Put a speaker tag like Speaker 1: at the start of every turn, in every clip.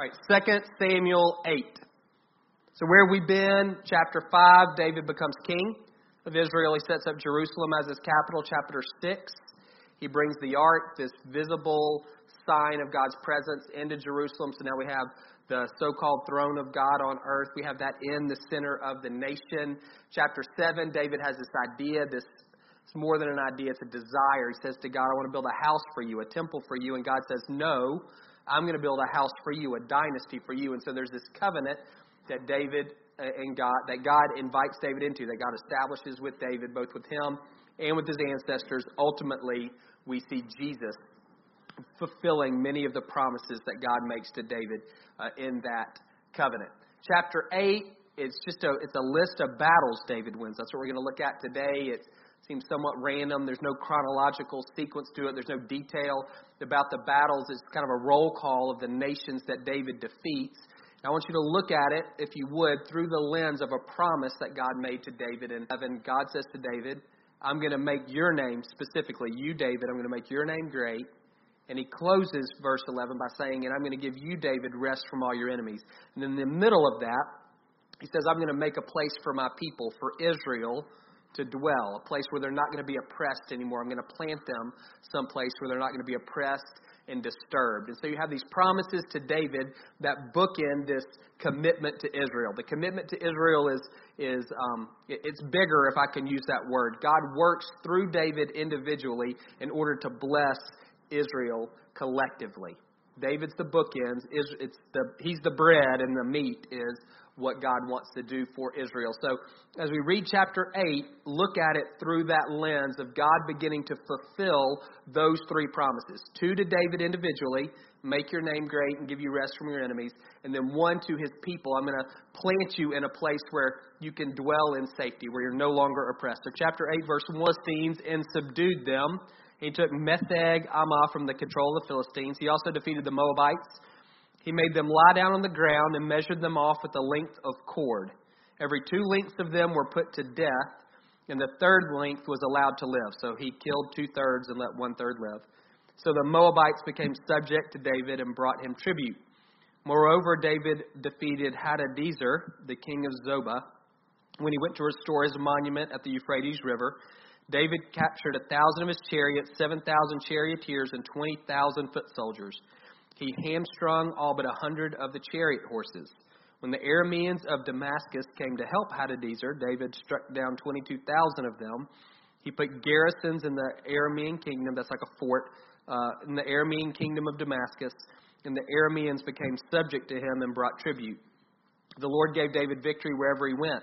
Speaker 1: All right, Second Samuel 8. So, where we've been, chapter 5, David becomes king of Israel. He sets up Jerusalem as his capital. Chapter 6, he brings the ark, this visible sign of God's presence, into Jerusalem. So now we have the so called throne of God on earth. We have that in the center of the nation. Chapter 7, David has this idea, this it's more than an idea, it's a desire. He says to God, I want to build a house for you, a temple for you. And God says, No, I'm going to build a house for you, a dynasty for you. And so there's this covenant that David uh, and God, that God invites David into, that God establishes with David, both with him and with his ancestors. Ultimately, we see Jesus fulfilling many of the promises that God makes to David uh, in that covenant. Chapter 8 is just a, it's a list of battles David wins. That's what we're going to look at today. It seems somewhat random. There's no chronological sequence to it. There's no detail about the battles. It's kind of a roll call of the nations that David defeats. I want you to look at it, if you would, through the lens of a promise that God made to David in heaven. God says to David, I'm going to make your name, specifically you, David, I'm going to make your name great. And he closes verse 11 by saying, And I'm going to give you, David, rest from all your enemies. And in the middle of that, he says, I'm going to make a place for my people, for Israel to dwell, a place where they're not going to be oppressed anymore. I'm going to plant them someplace where they're not going to be oppressed and disturbed. And so you have these promises to David that bookend this commitment to Israel. The commitment to Israel is is um, it's bigger, if I can use that word. God works through David individually in order to bless Israel collectively. David's the bookends. Is it's the he's the bread, and the meat is what God wants to do for Israel. So, as we read chapter 8, look at it through that lens of God beginning to fulfill those three promises. Two to David individually, make your name great and give you rest from your enemies. And then one to his people, I'm going to plant you in a place where you can dwell in safety, where you're no longer oppressed. So, chapter 8, verse 1 Philistines and subdued them. He took Metheg Ammah from the control of the Philistines. He also defeated the Moabites he made them lie down on the ground and measured them off with a length of cord. Every two lengths of them were put to death, and the third length was allowed to live. So he killed two thirds and let one third live. So the Moabites became subject to David and brought him tribute. Moreover, David defeated Hadadezer, the king of Zobah, when he went to restore his monument at the Euphrates River. David captured a thousand of his chariots, seven thousand charioteers, and twenty thousand foot soldiers he hamstrung all but a hundred of the chariot horses. When the Arameans of Damascus came to help Hadadezer, David struck down 22,000 of them. He put garrisons in the Aramean kingdom, that's like a fort, uh, in the Aramean kingdom of Damascus, and the Arameans became subject to him and brought tribute. The Lord gave David victory wherever he went.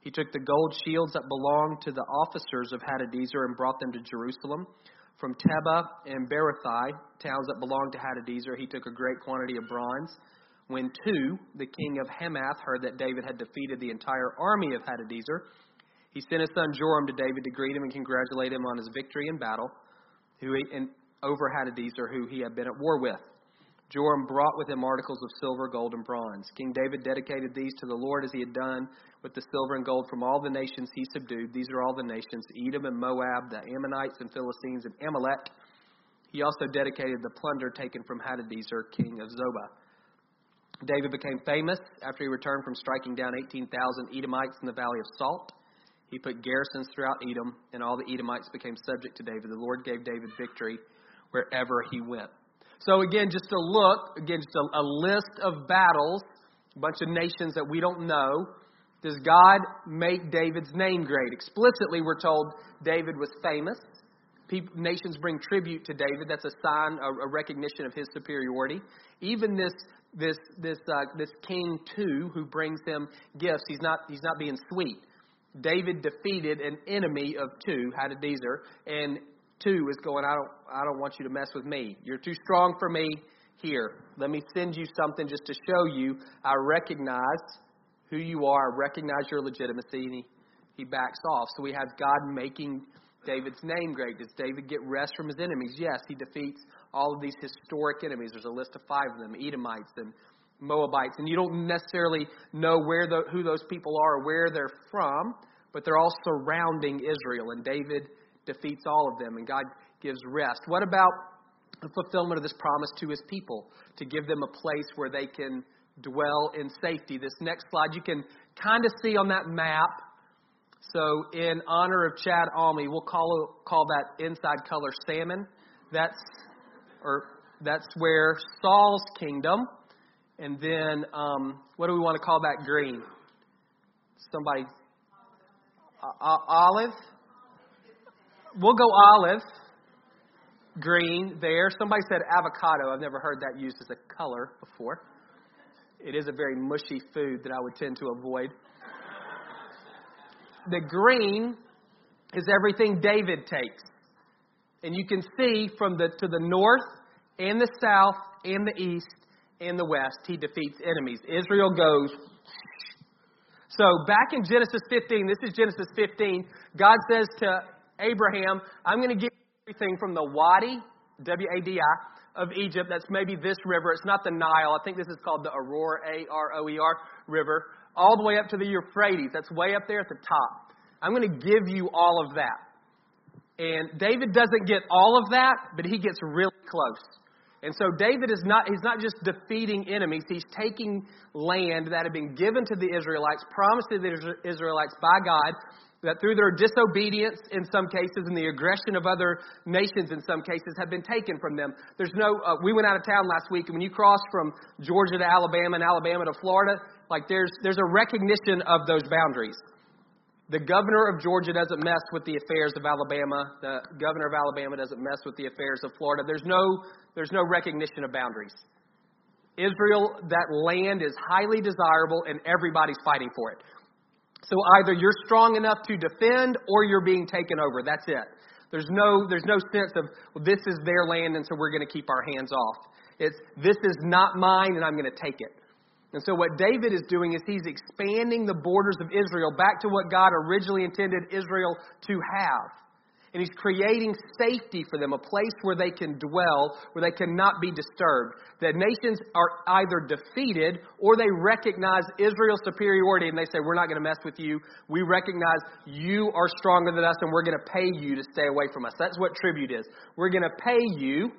Speaker 1: He took the gold shields that belonged to the officers of Hadadezer and brought them to Jerusalem. From Tebah and Berothai, towns that belonged to Hadadezer, he took a great quantity of bronze. When Tou, the king of Hamath, heard that David had defeated the entire army of Hadadezer, he sent his son Joram to David to greet him and congratulate him on his victory in battle who he, in, over Hadadezer, who he had been at war with. Joram brought with him articles of silver, gold, and bronze. King David dedicated these to the Lord as he had done with the silver and gold from all the nations he subdued. These are all the nations Edom and Moab, the Ammonites and Philistines, and Amalek. He also dedicated the plunder taken from Hadadezer, king of Zobah. David became famous after he returned from striking down 18,000 Edomites in the Valley of Salt. He put garrisons throughout Edom, and all the Edomites became subject to David. The Lord gave David victory wherever he went. So, again, just a look, again, just a, a list of battles, a bunch of nations that we don't know. Does God make David's name great? Explicitly, we're told David was famous. People, nations bring tribute to David. That's a sign, a, a recognition of his superiority. Even this this this uh, this king Tou, who brings him gifts, he's not he's not being sweet. David defeated an enemy of Tou, Hadadezer, and Tou is going, I don't, I don't want you to mess with me. You're too strong for me. Here, let me send you something just to show you I recognize who you are, I recognize your legitimacy, and he, he backs off. So we have God making David's name great. Does David get rest from his enemies? Yes, he defeats all of these historic enemies. There's a list of five of them Edomites and Moabites. And you don't necessarily know where the, who those people are or where they're from, but they're all surrounding Israel. And David defeats all of them, and God gives rest. What about the fulfillment of this promise to his people, to give them a place where they can dwell in safety. This next slide you can kind of see on that map. So, in honor of Chad Almy, we'll call call that inside color salmon. That's or that's where Saul's kingdom, and then um, what do we want to call that green? Somebody uh, olive. We'll go olive. Green there. Somebody said avocado. I've never heard that used as a color before. It is a very mushy food that I would tend to avoid. The green is everything David takes. And you can see from the to the north and the south and the east and the west, he defeats enemies. Israel goes. So back in Genesis 15, this is Genesis 15, God says to Abraham, I'm going to give you everything from the Wadi, W A D I, of Egypt. That's maybe this river. It's not the Nile. I think this is called the Aroer, A R O E R River, all the way up to the Euphrates. That's way up there at the top. I'm going to give you all of that. And David doesn't get all of that, but he gets really close. And so David is not, he's not just defeating enemies, he's taking land that had been given to the Israelites, promised to the Israelites by God, that through their disobedience in some cases and the aggression of other nations in some cases have been taken from them. There's no, uh, we went out of town last week, and when you cross from Georgia to Alabama and Alabama to Florida, like there's, there's a recognition of those boundaries. The governor of Georgia doesn't mess with the affairs of Alabama. The governor of Alabama doesn't mess with the affairs of Florida. There's no, there's no recognition of boundaries. Israel, that land is highly desirable and everybody's fighting for it. So either you're strong enough to defend or you're being taken over. That's it. There's no, there's no sense of, well, this is their land and so we're going to keep our hands off. It's, this is not mine and I'm going to take it. And so what David is doing is he's expanding the borders of Israel back to what God originally intended Israel to have. And he's creating safety for them, a place where they can dwell, where they cannot be disturbed. That nations are either defeated or they recognize Israel's superiority and they say, We're not going to mess with you. We recognize you are stronger than us and we're going to pay you to stay away from us. That's what tribute is. We're going to pay you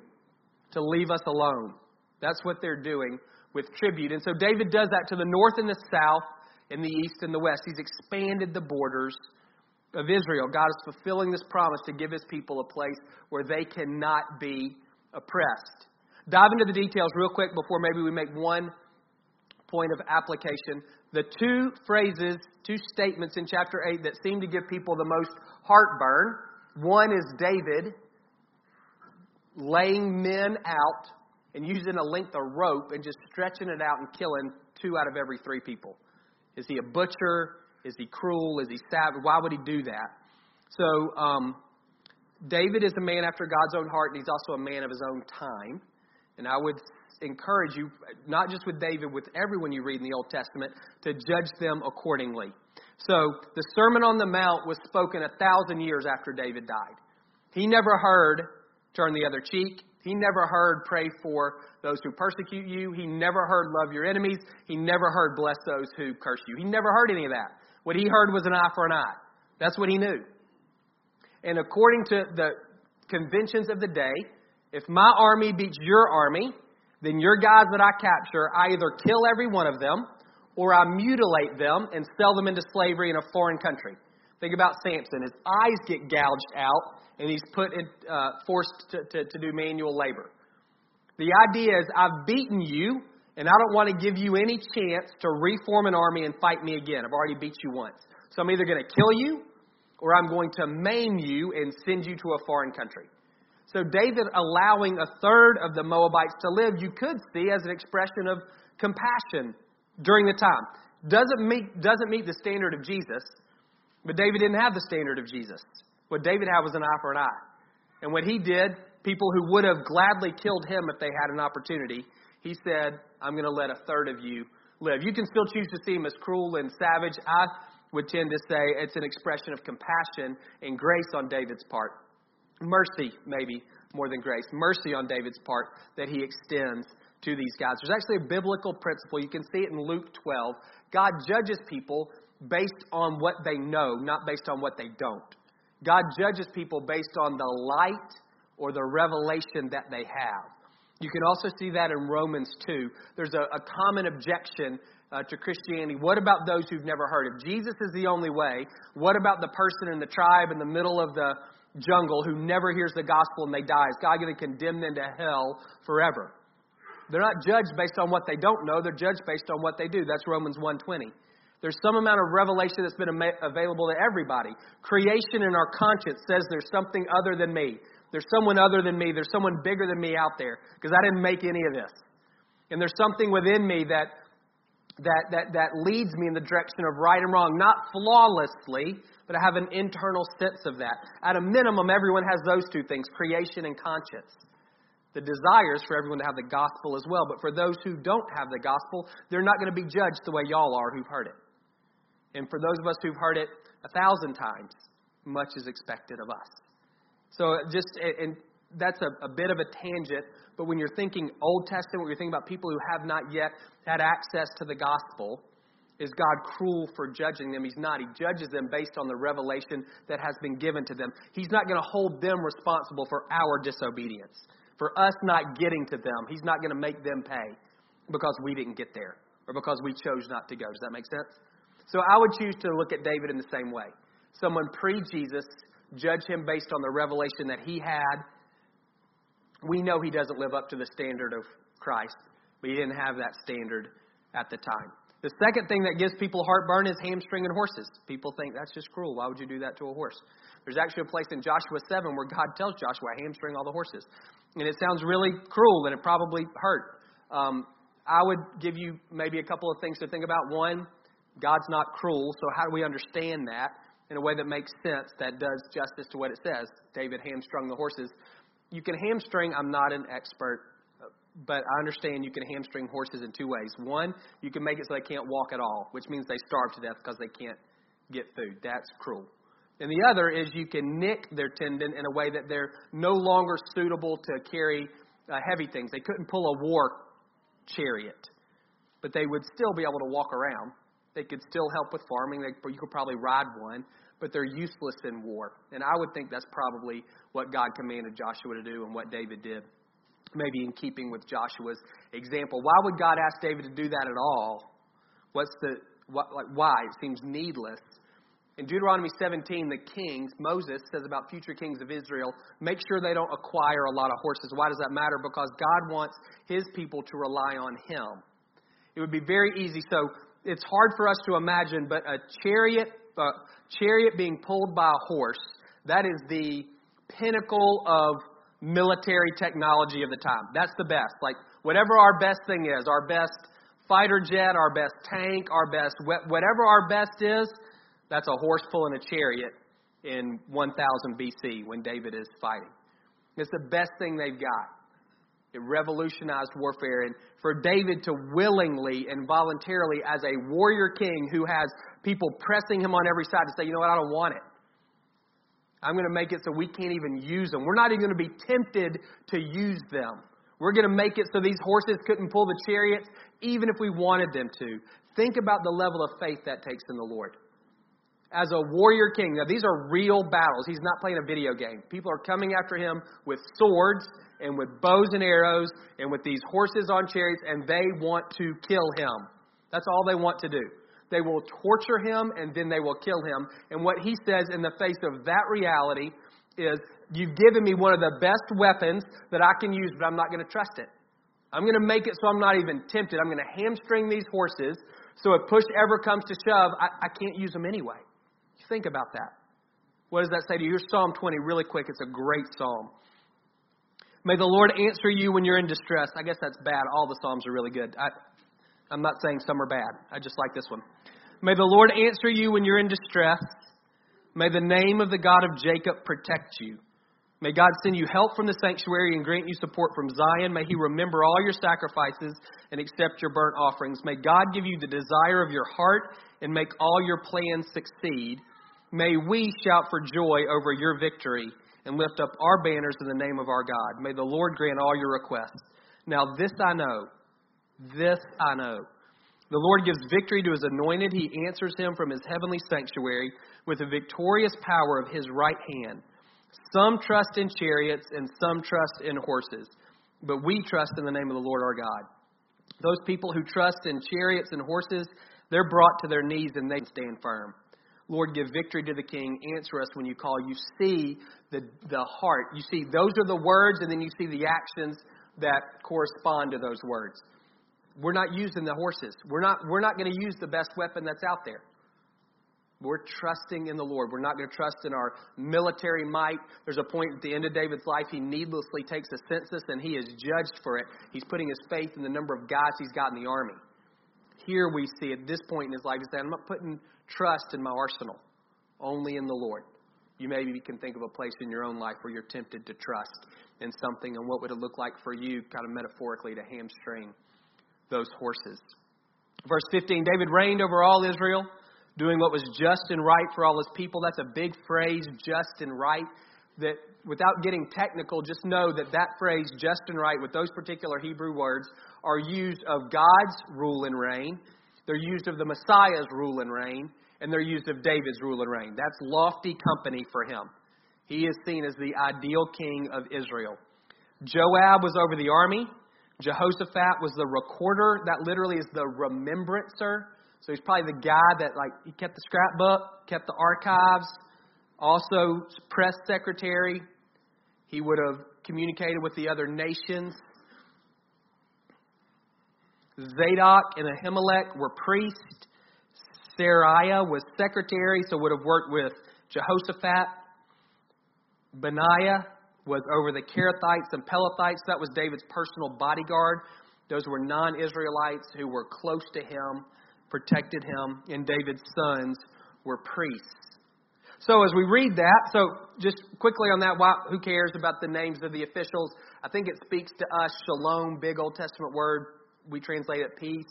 Speaker 1: to leave us alone. That's what they're doing with tribute. And so David does that to the north and the south, in the east and the west. He's expanded the borders of Israel. God is fulfilling this promise to give his people a place where they cannot be oppressed. Dive into the details real quick before maybe we make one point of application. The two phrases, two statements in chapter 8 that seem to give people the most heartburn one is David laying men out and using a length of rope and just stretching it out and killing two out of every three people. Is he a butcher? Is he cruel? Is he savage? Why would he do that? So, um, David is a man after God's own heart, and he's also a man of his own time. And I would encourage you, not just with David, with everyone you read in the Old Testament, to judge them accordingly. So, the Sermon on the Mount was spoken a thousand years after David died. He never heard, turn the other cheek. He never heard, pray for those who persecute you. He never heard, love your enemies. He never heard, bless those who curse you. He never heard any of that. What he heard was an eye for an eye. That's what he knew. And according to the conventions of the day, if my army beats your army, then your guys that I capture, I either kill every one of them or I mutilate them and sell them into slavery in a foreign country. Think about Samson. His eyes get gouged out and he's put in, uh, forced to, to, to do manual labor. The idea is I've beaten you and I don't want to give you any chance to reform an army and fight me again. I've already beat you once. So I'm either going to kill you or I'm going to maim you and send you to a foreign country. So David allowing a third of the Moabites to live, you could see as an expression of compassion during the time. Doesn't meet, doesn't meet the standard of Jesus, but David didn't have the standard of Jesus. What David had was an eye for an eye. And what he did, people who would have gladly killed him if they had an opportunity, he said, I'm going to let a third of you live. You can still choose to see him as cruel and savage. I would tend to say it's an expression of compassion and grace on David's part. Mercy, maybe more than grace. Mercy on David's part that he extends to these guys. There's actually a biblical principle. You can see it in Luke 12. God judges people based on what they know, not based on what they don't. God judges people based on the light or the revelation that they have. You can also see that in Romans 2. There's a, a common objection uh, to Christianity. What about those who've never heard? If Jesus is the only way, what about the person in the tribe in the middle of the jungle who never hears the gospel and they die? Is God going to condemn them to hell forever? They're not judged based on what they don't know. They're judged based on what they do. That's Romans 1:20. There's some amount of revelation that's been available to everybody. Creation in our conscience says there's something other than me. There's someone other than me. There's someone bigger than me out there because I didn't make any of this. And there's something within me that that that that leads me in the direction of right and wrong, not flawlessly, but I have an internal sense of that. At a minimum, everyone has those two things, creation and conscience. The desire is for everyone to have the gospel as well, but for those who don't have the gospel, they're not going to be judged the way y'all are who've heard it. And for those of us who've heard it a thousand times, much is expected of us. So just, and that's a, a bit of a tangent, but when you're thinking Old Testament, when you're thinking about people who have not yet had access to the gospel, is God cruel for judging them? He's not. He judges them based on the revelation that has been given to them. He's not going to hold them responsible for our disobedience, for us not getting to them. He's not going to make them pay because we didn't get there or because we chose not to go. Does that make sense? So I would choose to look at David in the same way. Someone pre Jesus judge him based on the revelation that he had. We know he doesn't live up to the standard of Christ, but he didn't have that standard at the time. The second thing that gives people heartburn is hamstringing horses. People think that's just cruel. Why would you do that to a horse? There's actually a place in Joshua 7 where God tells Joshua, hamstring all the horses. And it sounds really cruel and it probably hurt. Um, I would give you maybe a couple of things to think about. One, God's not cruel, so how do we understand that? In a way that makes sense, that does justice to what it says. David hamstrung the horses. You can hamstring, I'm not an expert, but I understand you can hamstring horses in two ways. One, you can make it so they can't walk at all, which means they starve to death because they can't get food. That's cruel. And the other is you can nick their tendon in a way that they're no longer suitable to carry uh, heavy things. They couldn't pull a war chariot, but they would still be able to walk around. They could still help with farming. They, you could probably ride one, but they're useless in war. And I would think that's probably what God commanded Joshua to do and what David did. Maybe in keeping with Joshua's example. Why would God ask David to do that at all? What's the what, like why? It seems needless. In Deuteronomy 17, the kings, Moses says about future kings of Israel, make sure they don't acquire a lot of horses. Why does that matter? Because God wants his people to rely on him. It would be very easy. So it's hard for us to imagine, but a chariot, a chariot being pulled by a horse, that is the pinnacle of military technology of the time. That's the best. Like, whatever our best thing is, our best fighter jet, our best tank, our best, whatever our best is, that's a horse pulling a chariot in 1000 BC when David is fighting. It's the best thing they've got. It revolutionized warfare. And for David to willingly and voluntarily, as a warrior king who has people pressing him on every side to say, you know what, I don't want it. I'm going to make it so we can't even use them. We're not even going to be tempted to use them. We're going to make it so these horses couldn't pull the chariots, even if we wanted them to. Think about the level of faith that takes in the Lord. As a warrior king, now these are real battles. He's not playing a video game. People are coming after him with swords and with bows and arrows and with these horses on chariots, and they want to kill him. That's all they want to do. They will torture him and then they will kill him. And what he says in the face of that reality is, You've given me one of the best weapons that I can use, but I'm not going to trust it. I'm going to make it so I'm not even tempted. I'm going to hamstring these horses so if push ever comes to shove, I, I can't use them anyway. Think about that. What does that say to you? Here's Psalm 20, really quick. It's a great psalm. May the Lord answer you when you're in distress. I guess that's bad. All the Psalms are really good. I, I'm not saying some are bad. I just like this one. May the Lord answer you when you're in distress. May the name of the God of Jacob protect you. May God send you help from the sanctuary and grant you support from Zion. May He remember all your sacrifices and accept your burnt offerings. May God give you the desire of your heart and make all your plans succeed. May we shout for joy over your victory and lift up our banners in the name of our God. May the Lord grant all your requests. Now, this I know, this I know. The Lord gives victory to his anointed. He answers him from his heavenly sanctuary with the victorious power of his right hand. Some trust in chariots and some trust in horses, but we trust in the name of the Lord our God. Those people who trust in chariots and horses, they're brought to their knees and they stand firm. Lord, give victory to the king. Answer us when you call. You see the, the heart. You see, those are the words, and then you see the actions that correspond to those words. We're not using the horses. We're not, we're not going to use the best weapon that's out there. We're trusting in the Lord. We're not going to trust in our military might. There's a point at the end of David's life, he needlessly takes a census and he is judged for it. He's putting his faith in the number of guys he's got in the army. Here we see at this point in his life, he's saying, I'm not putting trust in my arsenal, only in the Lord. You maybe can think of a place in your own life where you're tempted to trust in something, and what would it look like for you, kind of metaphorically, to hamstring those horses. Verse 15 David reigned over all Israel doing what was just and right for all his people. That's a big phrase, just and right. That without getting technical, just know that that phrase, just and right, with those particular Hebrew words, are used of God's rule and reign. They're used of the Messiah's rule and reign, and they're used of David's rule and reign. That's lofty company for him. He is seen as the ideal king of Israel. Joab was over the army. Jehoshaphat was the recorder. That literally is the remembrancer. So he's probably the guy that like he kept the scrapbook, kept the archives, also press secretary. He would have communicated with the other nations. Zadok and Ahimelech were priests. Seraiah was secretary, so would have worked with Jehoshaphat. Benaiah was over the Kerethites and Pelethites. That was David's personal bodyguard. Those were non Israelites who were close to him protected him, and David's sons were priests. So as we read that, so just quickly on that, why, who cares about the names of the officials? I think it speaks to us. Shalom, big Old Testament word. We translate it peace.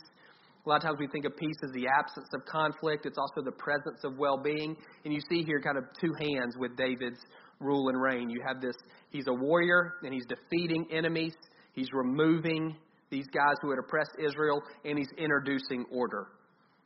Speaker 1: A lot of times we think of peace as the absence of conflict. It's also the presence of well-being. And you see here kind of two hands with David's rule and reign. You have this, he's a warrior and he's defeating enemies. He's removing these guys who had oppressed Israel and he's introducing order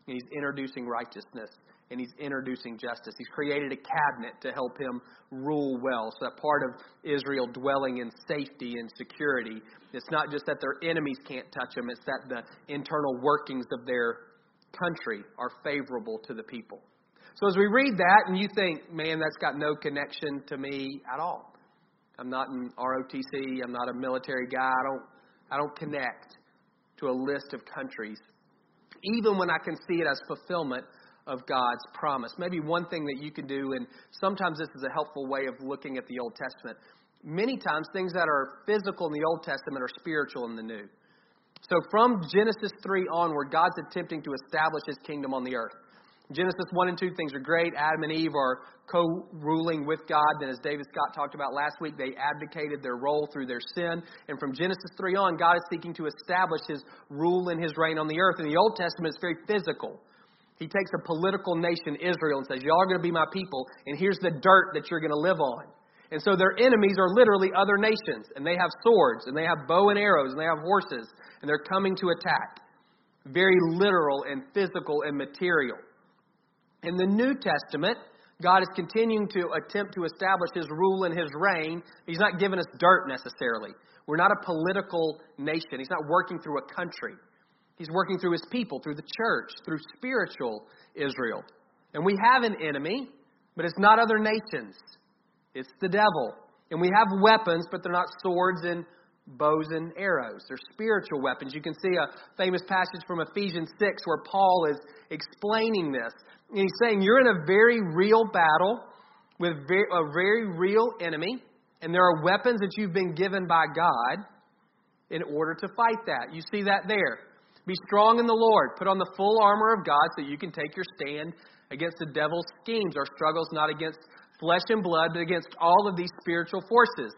Speaker 1: and he's introducing righteousness and he's introducing justice. He's created a cabinet to help him rule well. So that part of Israel dwelling in safety and security, it's not just that their enemies can't touch them, it's that the internal workings of their country are favorable to the people. So as we read that and you think, man, that's got no connection to me at all. I'm not in ROTC, I'm not a military guy, I don't I don't connect to a list of countries even when I can see it as fulfillment of God's promise. Maybe one thing that you can do, and sometimes this is a helpful way of looking at the Old Testament. Many times, things that are physical in the Old Testament are spiritual in the New. So, from Genesis 3 onward, God's attempting to establish his kingdom on the earth. Genesis 1 and 2, things are great. Adam and Eve are co ruling with God. Then, as David Scott talked about last week, they abdicated their role through their sin. And from Genesis 3 on, God is seeking to establish his rule and his reign on the earth. In the Old Testament, it's very physical. He takes a political nation, Israel, and says, Y'all are going to be my people, and here's the dirt that you're going to live on. And so their enemies are literally other nations, and they have swords, and they have bow and arrows, and they have horses, and they're coming to attack. Very literal and physical and material. In the New Testament, God is continuing to attempt to establish his rule and his reign. He's not giving us dirt necessarily. We're not a political nation. He's not working through a country. He's working through his people, through the church, through spiritual Israel. And we have an enemy, but it's not other nations. It's the devil. And we have weapons, but they're not swords and bows and arrows. They're spiritual weapons. You can see a famous passage from Ephesians 6 where Paul is explaining this. And he's saying you're in a very real battle with a very real enemy, and there are weapons that you've been given by God in order to fight that. You see that there. Be strong in the Lord. Put on the full armor of God so you can take your stand against the devil's schemes. Our struggles not against flesh and blood, but against all of these spiritual forces.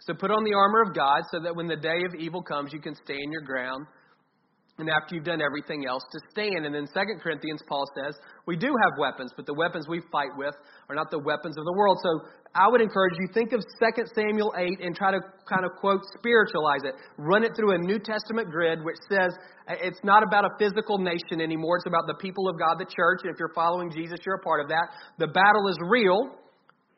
Speaker 1: So put on the armor of God so that when the day of evil comes, you can stand your ground and after you've done everything else to stand. And then 2 Corinthians, Paul says, we do have weapons, but the weapons we fight with are not the weapons of the world. So I would encourage you, think of 2 Samuel 8 and try to kind of quote, spiritualize it. Run it through a New Testament grid which says uh, it's not about a physical nation anymore. It's about the people of God, the church. And if you're following Jesus, you're a part of that. The battle is real.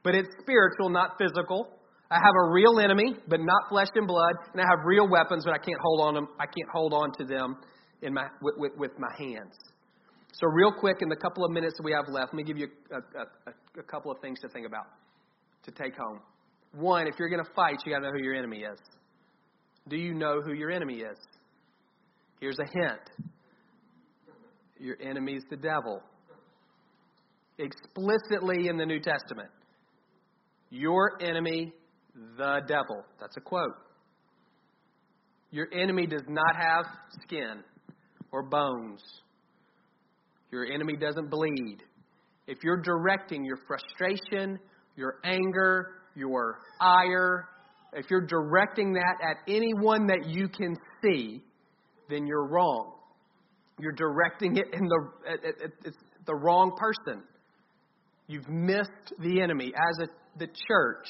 Speaker 1: but it's spiritual, not physical. I have a real enemy, but not flesh and blood, and I have real weapons, but I can't hold on them. I can't hold on to them in my with, with, with my hands. So, real quick, in the couple of minutes we have left, let me give you a, a, a couple of things to think about, to take home. One, if you're going to fight, you got to know who your enemy is. Do you know who your enemy is? Here's a hint your enemy is the devil. Explicitly in the New Testament. Your enemy, the devil. That's a quote. Your enemy does not have skin or bones. Your enemy doesn't bleed. If you're directing your frustration, your anger, your ire, if you're directing that at anyone that you can see, then you're wrong. You're directing it in the it's the wrong person. You've missed the enemy as a, the church.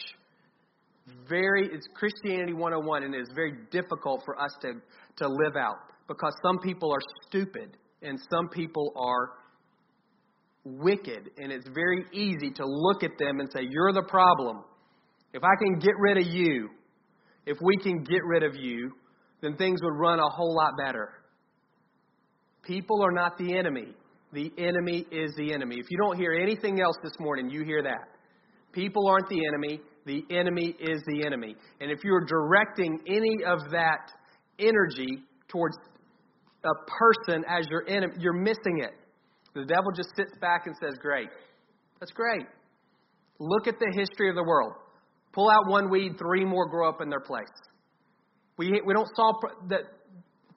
Speaker 1: Very it's Christianity 101 and it is very difficult for us to to live out because some people are stupid and some people are wicked and it's very easy to look at them and say you're the problem if I can get rid of you, if we can get rid of you, then things would run a whole lot better. People are not the enemy. The enemy is the enemy. If you don't hear anything else this morning, you hear that. People aren't the enemy. The enemy is the enemy. And if you're directing any of that energy towards a person as your enemy, you're missing it. The devil just sits back and says, Great. That's great. Look at the history of the world. Pull out one weed, three more grow up in their place. We, we don't solve that.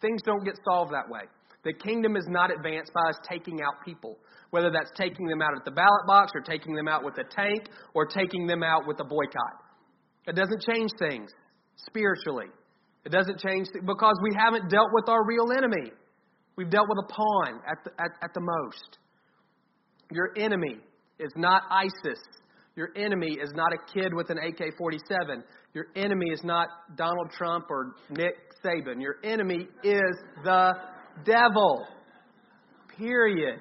Speaker 1: Things don't get solved that way. The kingdom is not advanced by us taking out people, whether that's taking them out at the ballot box or taking them out with a tank or taking them out with a boycott. It doesn't change things spiritually. It doesn't change because we haven't dealt with our real enemy. We've dealt with a pawn at the, at, at the most. Your enemy is not ISIS your enemy is not a kid with an AK 47. Your enemy is not Donald Trump or Nick Saban. Your enemy is the devil. Period.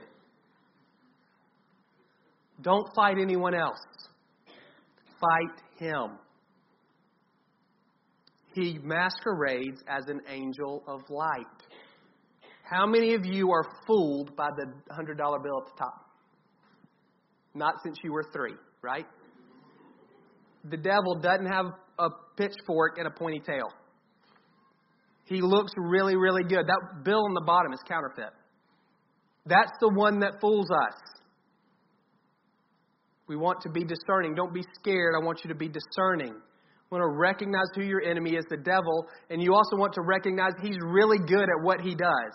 Speaker 1: Don't fight anyone else, fight him. He masquerades as an angel of light. How many of you are fooled by the $100 bill at the top? Not since you were three right? The devil doesn't have a pitchfork and a pointy tail. He looks really, really good. That bill on the bottom is counterfeit. That's the one that fools us. We want to be discerning. Don't be scared. I want you to be discerning. You want to recognize who your enemy is, the devil, and you also want to recognize he's really good at what he does,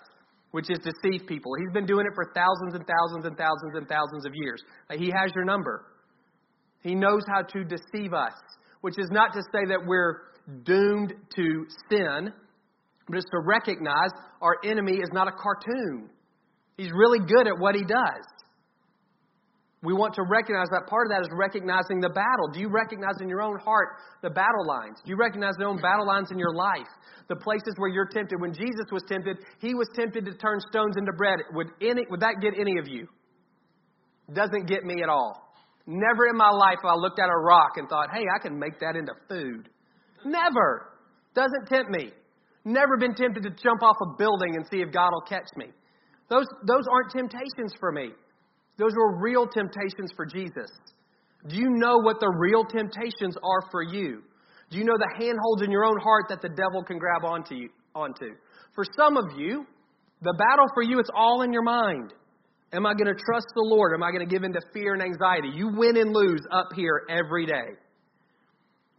Speaker 1: which is deceive people. He's been doing it for thousands and thousands and thousands and thousands of years. He has your number. He knows how to deceive us, which is not to say that we're doomed to sin, but it's to recognize our enemy is not a cartoon. He's really good at what he does. We want to recognize that part of that is recognizing the battle. Do you recognize in your own heart the battle lines? Do you recognize the own battle lines in your life? The places where you're tempted. When Jesus was tempted, he was tempted to turn stones into bread. Would, any, would that get any of you? Doesn't get me at all. Never in my life have I looked at a rock and thought, hey, I can make that into food. Never. Doesn't tempt me. Never been tempted to jump off a building and see if God will catch me. Those, those aren't temptations for me. Those were real temptations for Jesus. Do you know what the real temptations are for you? Do you know the handholds in your own heart that the devil can grab onto you onto? For some of you, the battle for you, it's all in your mind. Am I going to trust the Lord? Am I going to give in to fear and anxiety? You win and lose up here every day.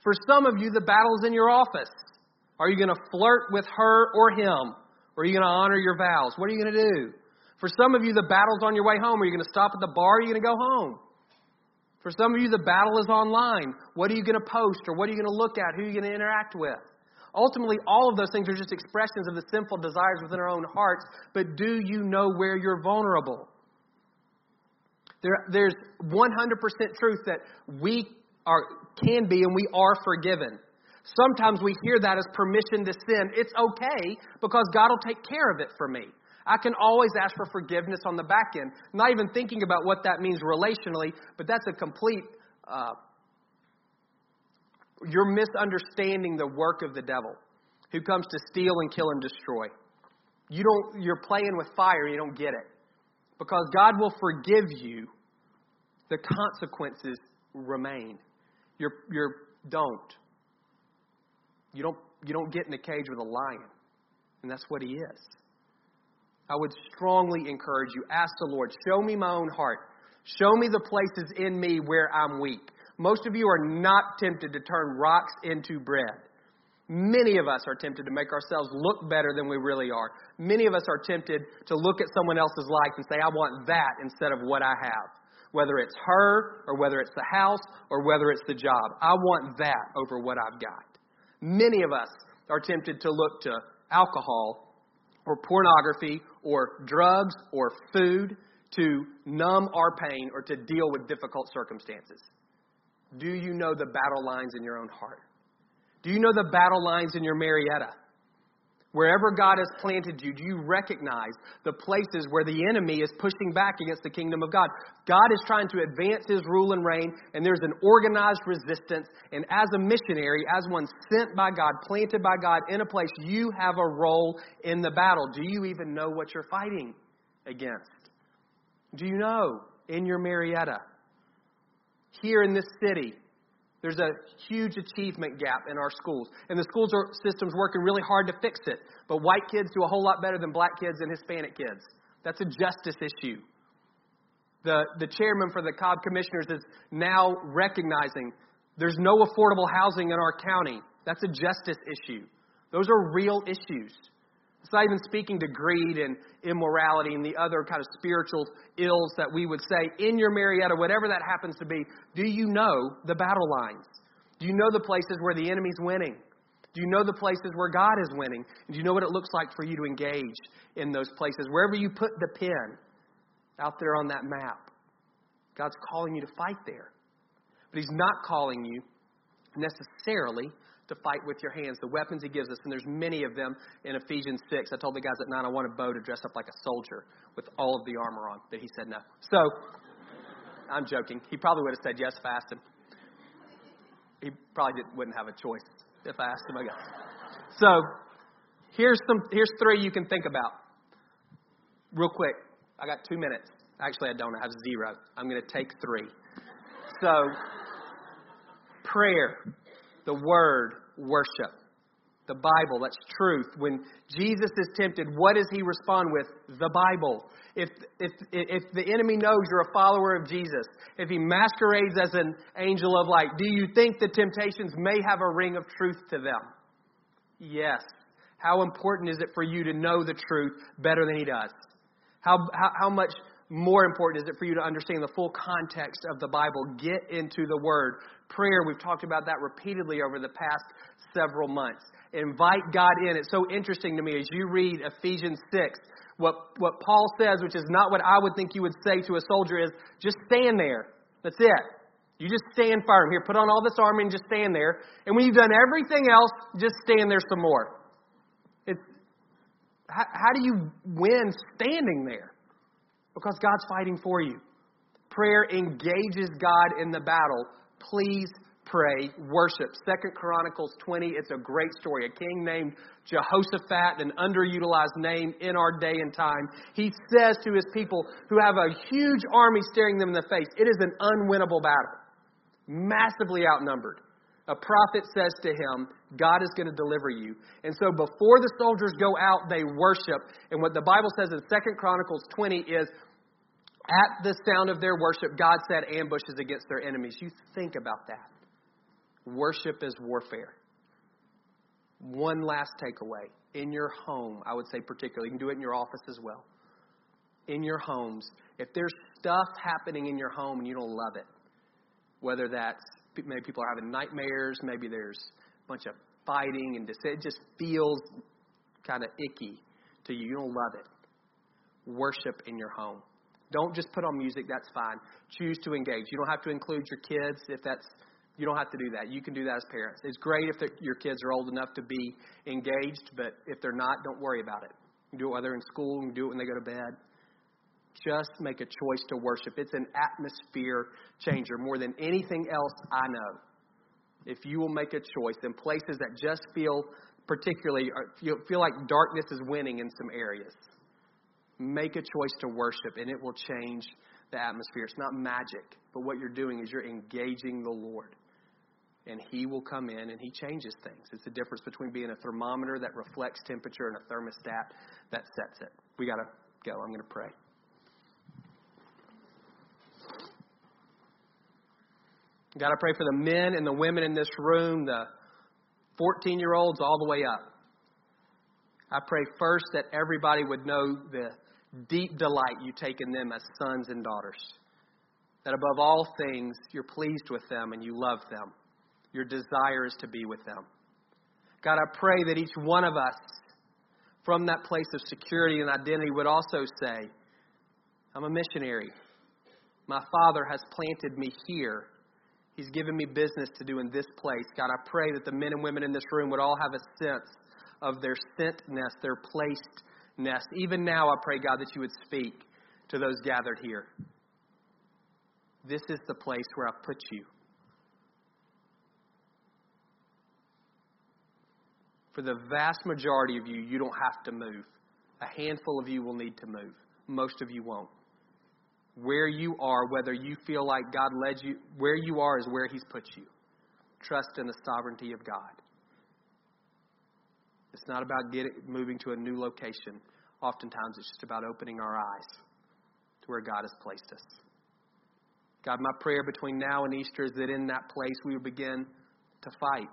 Speaker 1: For some of you, the battle's in your office. Are you going to flirt with her or him? Or are you going to honor your vows? What are you going to do? For some of you, the battle's on your way home. Are you going to stop at the bar or are you going to go home? For some of you, the battle is online. What are you going to post or what are you going to look at? Who are you going to interact with? Ultimately, all of those things are just expressions of the sinful desires within our own hearts. But do you know where you're vulnerable? There, there's 100% truth that we are, can be and we are forgiven. Sometimes we hear that as permission to sin. It's okay because God will take care of it for me. I can always ask for forgiveness on the back end, not even thinking about what that means relationally, but that's a complete uh, You're misunderstanding the work of the devil who comes to steal and kill and destroy. You don't, you're playing with fire, you don't get it. Because God will forgive you, the consequences remain. You're, you're don't. You don't you don't get in a cage with a lion. And that's what he is. I would strongly encourage you ask the Lord, show me my own heart. Show me the places in me where I'm weak. Most of you are not tempted to turn rocks into bread. Many of us are tempted to make ourselves look better than we really are. Many of us are tempted to look at someone else's life and say, I want that instead of what I have. Whether it's her, or whether it's the house, or whether it's the job. I want that over what I've got. Many of us are tempted to look to alcohol, or pornography, or drugs, or food to numb our pain or to deal with difficult circumstances. Do you know the battle lines in your own heart? Do you know the battle lines in your Marietta? Wherever God has planted you, do you recognize the places where the enemy is pushing back against the kingdom of God? God is trying to advance his rule and reign, and there's an organized resistance. And as a missionary, as one sent by God, planted by God in a place, you have a role in the battle. Do you even know what you're fighting against? Do you know in your Marietta? Here in this city, there's a huge achievement gap in our schools. And the school system's working really hard to fix it. But white kids do a whole lot better than black kids and Hispanic kids. That's a justice issue. The, the chairman for the Cobb Commissioners is now recognizing there's no affordable housing in our county. That's a justice issue. Those are real issues. It's not even speaking to greed and immorality and the other kind of spiritual ills that we would say in your Marietta, whatever that happens to be. Do you know the battle lines? Do you know the places where the enemy's winning? Do you know the places where God is winning? And do you know what it looks like for you to engage in those places? Wherever you put the pin out there on that map, God's calling you to fight there. But He's not calling you necessarily to fight with your hands, the weapons he gives us, and there's many of them in Ephesians 6. I told the guys at 9 I want a bow to dress up like a soldier with all of the armor on, but he said no. So, I'm joking. He probably would have said yes if I asked him. He probably wouldn't have a choice if I asked him, I guess. So, here's, some, here's three you can think about. Real quick. I got two minutes. Actually, I don't. I have zero. I'm going to take three. So, prayer, the Word, worship. The Bible, that's truth. When Jesus is tempted, what does he respond with? The Bible. If, if, if the enemy knows you're a follower of Jesus, if he masquerades as an angel of light, do you think the temptations may have a ring of truth to them? Yes. How important is it for you to know the truth better than he does? How, how, how much more important is it for you to understand the full context of the Bible? Get into the Word. Prayer, we've talked about that repeatedly over the past several months. Invite God in. It's so interesting to me as you read Ephesians 6. What, what Paul says, which is not what I would think you would say to a soldier, is just stand there. That's it. You just stand firm. Here, put on all this armor and just stand there. And when you've done everything else, just stand there some more. It's, how, how do you win standing there? Because God's fighting for you. Prayer engages God in the battle. Please pray, worship. Second Chronicles 20, it's a great story. A king named Jehoshaphat, an underutilized name in our day and time. He says to his people who have a huge army staring them in the face, it is an unwinnable battle, massively outnumbered. A prophet says to him, God is going to deliver you. And so before the soldiers go out, they worship. And what the Bible says in Second Chronicles 20 is, at the sound of their worship, God set ambushes against their enemies. You think about that. Worship is warfare. One last takeaway. In your home, I would say particularly, you can do it in your office as well. In your homes, if there's stuff happening in your home and you don't love it, whether that's maybe people are having nightmares, maybe there's bunch of fighting and it just feels kind of icky to you, you don't love it. Worship in your home. Don't just put on music, that's fine. Choose to engage. You don't have to include your kids if that's you don't have to do that. You can do that as parents. It's great if your kids are old enough to be engaged, but if they're not, don't worry about it. You do it while they're in school, you do it when they go to bed. Just make a choice to worship. It's an atmosphere changer more than anything else I know. If you will make a choice in places that just feel particularly uh, feel, feel like darkness is winning in some areas, make a choice to worship and it will change the atmosphere. It's not magic, but what you're doing is you're engaging the Lord. And He will come in and He changes things. It's the difference between being a thermometer that reflects temperature and a thermostat that sets it. We got to go. I'm going to pray. God, I pray for the men and the women in this room, the 14 year olds all the way up. I pray first that everybody would know the deep delight you take in them as sons and daughters. That above all things, you're pleased with them and you love them. Your desire is to be with them. God, I pray that each one of us, from that place of security and identity, would also say, I'm a missionary. My Father has planted me here He's given me business to do in this place. God, I pray that the men and women in this room would all have a sense of their sentness, their placedness. Even now, I pray, God, that you would speak to those gathered here. This is the place where I put you. For the vast majority of you, you don't have to move. A handful of you will need to move. Most of you won't where you are, whether you feel like God led you, where you are is where He's put you. Trust in the sovereignty of God. It's not about getting, moving to a new location. Oftentimes, it's just about opening our eyes to where God has placed us. God, my prayer between now and Easter is that in that place we would begin to fight.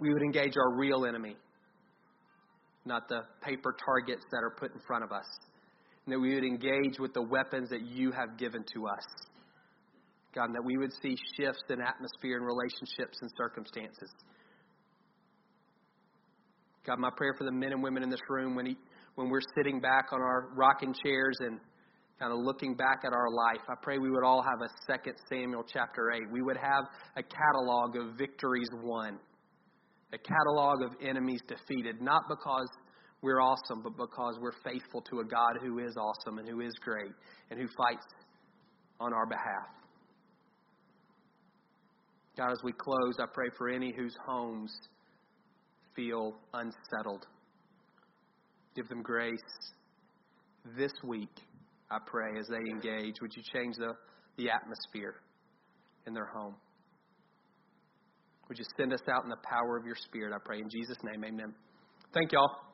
Speaker 1: We would engage our real enemy, not the paper targets that are put in front of us and that we would engage with the weapons that you have given to us. God, that we would see shifts in atmosphere and relationships and circumstances. God, my prayer for the men and women in this room when, he, when we're sitting back on our rocking chairs and kind of looking back at our life, I pray we would all have a second Samuel chapter 8. We would have a catalog of victories won, a catalog of enemies defeated, not because we're awesome, but because we're faithful to a God who is awesome and who is great and who fights on our behalf. God, as we close, I pray for any whose homes feel unsettled. Give them grace this week, I pray, as they engage. Would you change the, the atmosphere in their home? Would you send us out in the power of your Spirit, I pray. In Jesus' name, amen. Thank y'all.